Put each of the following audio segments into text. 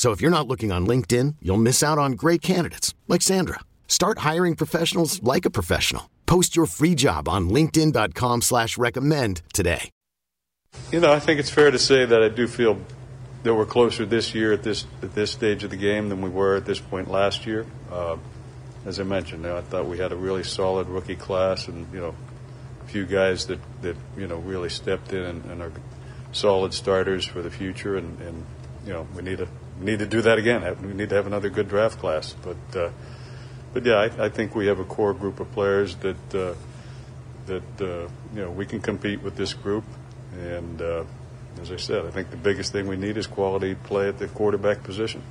So if you're not looking on LinkedIn, you'll miss out on great candidates like Sandra. Start hiring professionals like a professional. Post your free job on LinkedIn.com slash recommend today. You know, I think it's fair to say that I do feel that we're closer this year at this at this stage of the game than we were at this point last year. Uh, as I mentioned, you know, I thought we had a really solid rookie class and, you know, a few guys that, that you know, really stepped in and, and are solid starters for the future and, and you know, we need a we need to do that again. We need to have another good draft class. But uh, but yeah, I, I, think we have a core group of players that uh, that uh, you know we can compete with this group. And uh, as I said, I think the biggest thing we need is quality play at the quarterback position.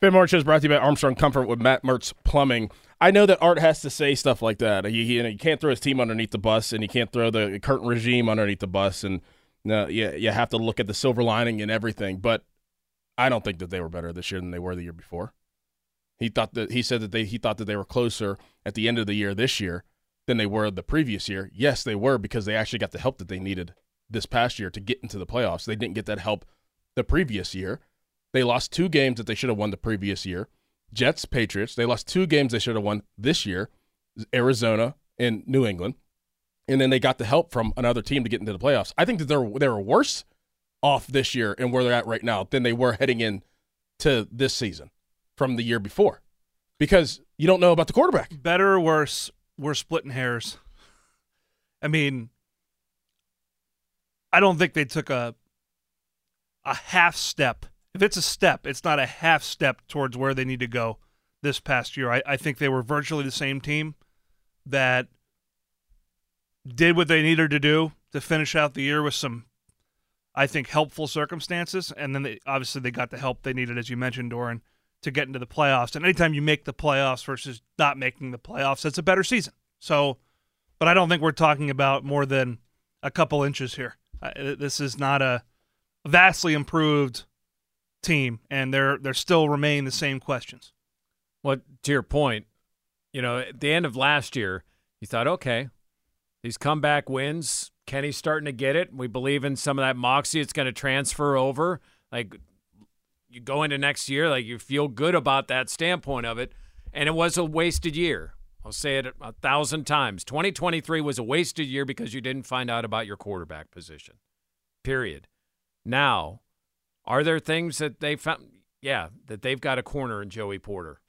Ben March is brought to you by Armstrong Comfort with Matt Mertz Plumbing. I know that Art has to say stuff like that. He, you, know, can't throw his team underneath the bus, and he can't throw the current regime underneath the bus, and uh, you, you have to look at the silver lining and everything. But I don't think that they were better this year than they were the year before. He thought that he said that they he thought that they were closer at the end of the year this year than they were the previous year. Yes, they were because they actually got the help that they needed this past year to get into the playoffs. They didn't get that help the previous year. They lost two games that they should have won the previous year. Jets, Patriots. They lost two games they should have won this year. Arizona and New England. And then they got the help from another team to get into the playoffs. I think that they're they were worse off this year and where they're at right now than they were heading in to this season from the year before because you don't know about the quarterback. Better or worse, we're splitting hairs. I mean, I don't think they took a a half step. If it's a step, it's not a half step towards where they need to go this past year. I, I think they were virtually the same team that did what they needed to do to finish out the year with some I think, helpful circumstances. And then they, obviously they got the help they needed, as you mentioned, Doran, to get into the playoffs. And anytime you make the playoffs versus not making the playoffs, it's a better season. So, but I don't think we're talking about more than a couple inches here. this is not a vastly improved team, and they're they're still remain the same questions. Well, to your point, you know, at the end of last year, you thought, okay, these comeback wins, Kenny's starting to get it. We believe in some of that moxie. It's going to transfer over. Like you go into next year, like you feel good about that standpoint of it. And it was a wasted year. I'll say it a thousand times. 2023 was a wasted year because you didn't find out about your quarterback position. Period. Now, are there things that they found? Yeah, that they've got a corner in Joey Porter.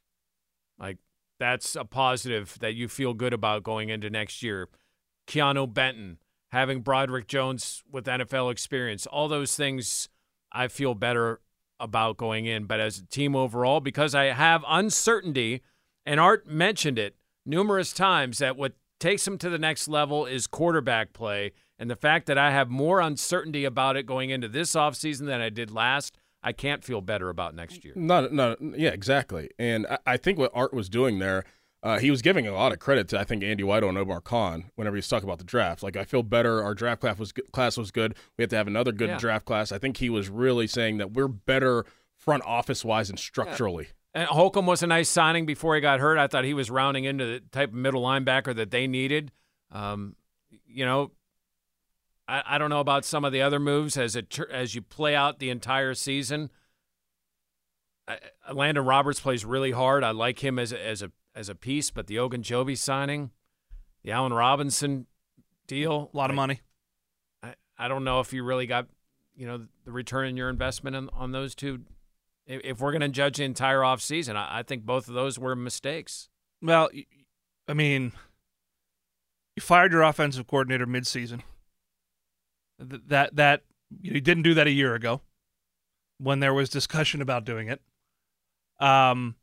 Like that's a positive that you feel good about going into next year. Keanu Benton, having Broderick Jones with NFL experience, all those things I feel better about going in. But as a team overall, because I have uncertainty, and Art mentioned it numerous times that what takes them to the next level is quarterback play. And the fact that I have more uncertainty about it going into this offseason than I did last, I can't feel better about next year. No, no, yeah, exactly. And I, I think what Art was doing there – uh, he was giving a lot of credit to I think Andy Weidl and Omar Khan whenever he's talking about the draft. Like I feel better. Our draft class was class was good. We have to have another good yeah. draft class. I think he was really saying that we're better front office wise and structurally. Yeah. And Holcomb was a nice signing before he got hurt. I thought he was rounding into the type of middle linebacker that they needed. Um, you know, I, I don't know about some of the other moves as it as you play out the entire season. I, Landon Roberts plays really hard. I like him as a, as a as a piece, but the Ogunjobi signing, the Allen Robinson deal, a lot of I, money. I, I don't know if you really got, you know, the return on your investment on, on those two If if we're going to judge the entire offseason, I, I think both of those were mistakes. Well, I mean, you fired your offensive coordinator midseason. Th- That that you didn't do that a year ago when there was discussion about doing it. Um,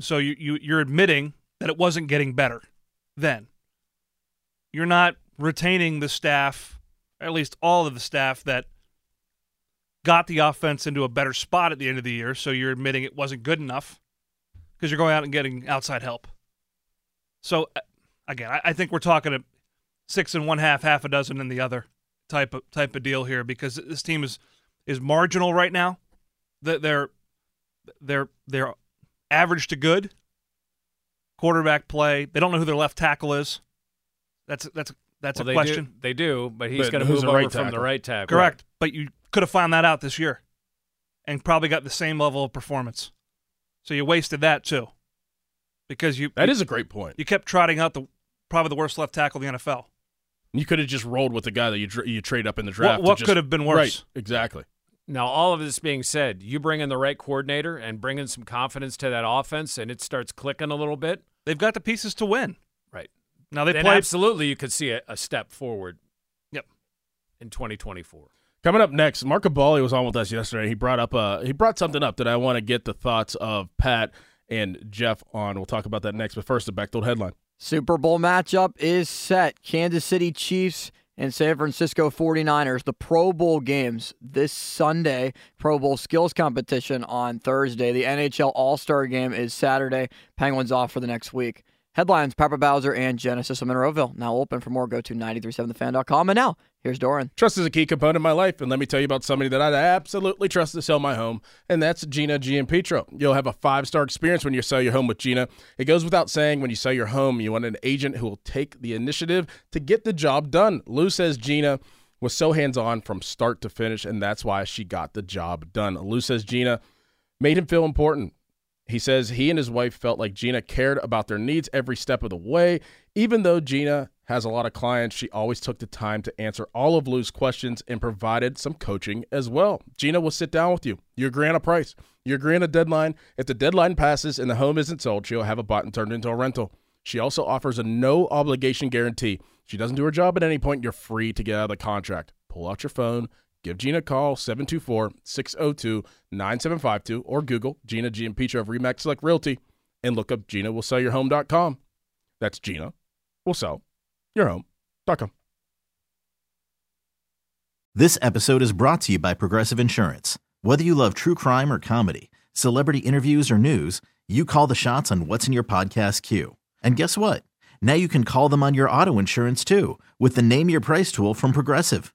so you, you you're admitting that it wasn't getting better then. You're not retaining the staff, at least all of the staff that got the offense into a better spot at the end of the year. So you're admitting it wasn't good enough because you're going out and getting outside help. So uh, again, I, I think we're talking a six and one half, half a dozen in the other type of type of deal here because this team is is marginal right now. They're they're they're average to good quarterback play. They don't know who their left tackle is. That's that's that's Well, a they question. Do, they do, but he's going to move the over right from the right tackle. Correct, but you could have found that out this year, and probably got the same level of performance. So you wasted that too, because you That is a great point. you kept trotting out the probably the worst left tackle in the NFL. You could have just rolled with the guy that you you trade up in the draft. What, what just- could have been worse? Right, exactly. Now, all of this being said, you bring in the right coordinator and bring in some confidence to that offense, and it starts clicking a little bit. They've got the pieces to win. Right. Now they then played. absolutely you could see a, a step forward. Yep. In 2024. Coming up next, Mark Kaboly was on with us yesterday. He brought up uh he brought something up that I want to get the thoughts of Pat and Jeff on. We'll talk about that next. But first, the Bechtold headline. Super Bowl matchup is set. Kansas City Chiefs and San Francisco 49ers. The Pro Bowl games this Sunday. Pro Bowl skills competition on Thursday. The NHL All Star game is Saturday. Penguins off for the next week. Headlines Papa Bowser and Genesis of Monroeville. Now open for more. Go to 937thefan.com. And now, here's Doran. Trust is a key component of my life, and let me tell you about somebody that I'd absolutely trust to sell my home, and that's Gina Giampetro. You'll have a five-star experience when you sell your home with Gina. It goes without saying when you sell your home, you want an agent who will take the initiative to get the job done. Lou says Gina was so hands-on from start to finish, and that's why she got the job done. Lou says Gina made him feel important. He says he and his wife felt like Gina cared about their needs every step of the way. Even though Gina has a lot of clients, she always took the time to answer all of Lou's questions and provided some coaching as well. Gina will sit down with you. You agree on a price. You agree on a deadline. If the deadline passes and the home isn't sold, she'll have a button turned into a rental. She also offers a no obligation guarantee. She doesn't do her job at any point. You're free to get out of the contract. Pull out your phone, Give Gina a call, 724 602 9752, or Google Gina Giampetro of Remax Select Realty and look up Gina will sell your home.com. That's Gina will sell your home.com. This episode is brought to you by Progressive Insurance. Whether you love true crime or comedy, celebrity interviews or news, you call the shots on what's in your podcast queue. And guess what? Now you can call them on your auto insurance too with the Name Your Price tool from Progressive.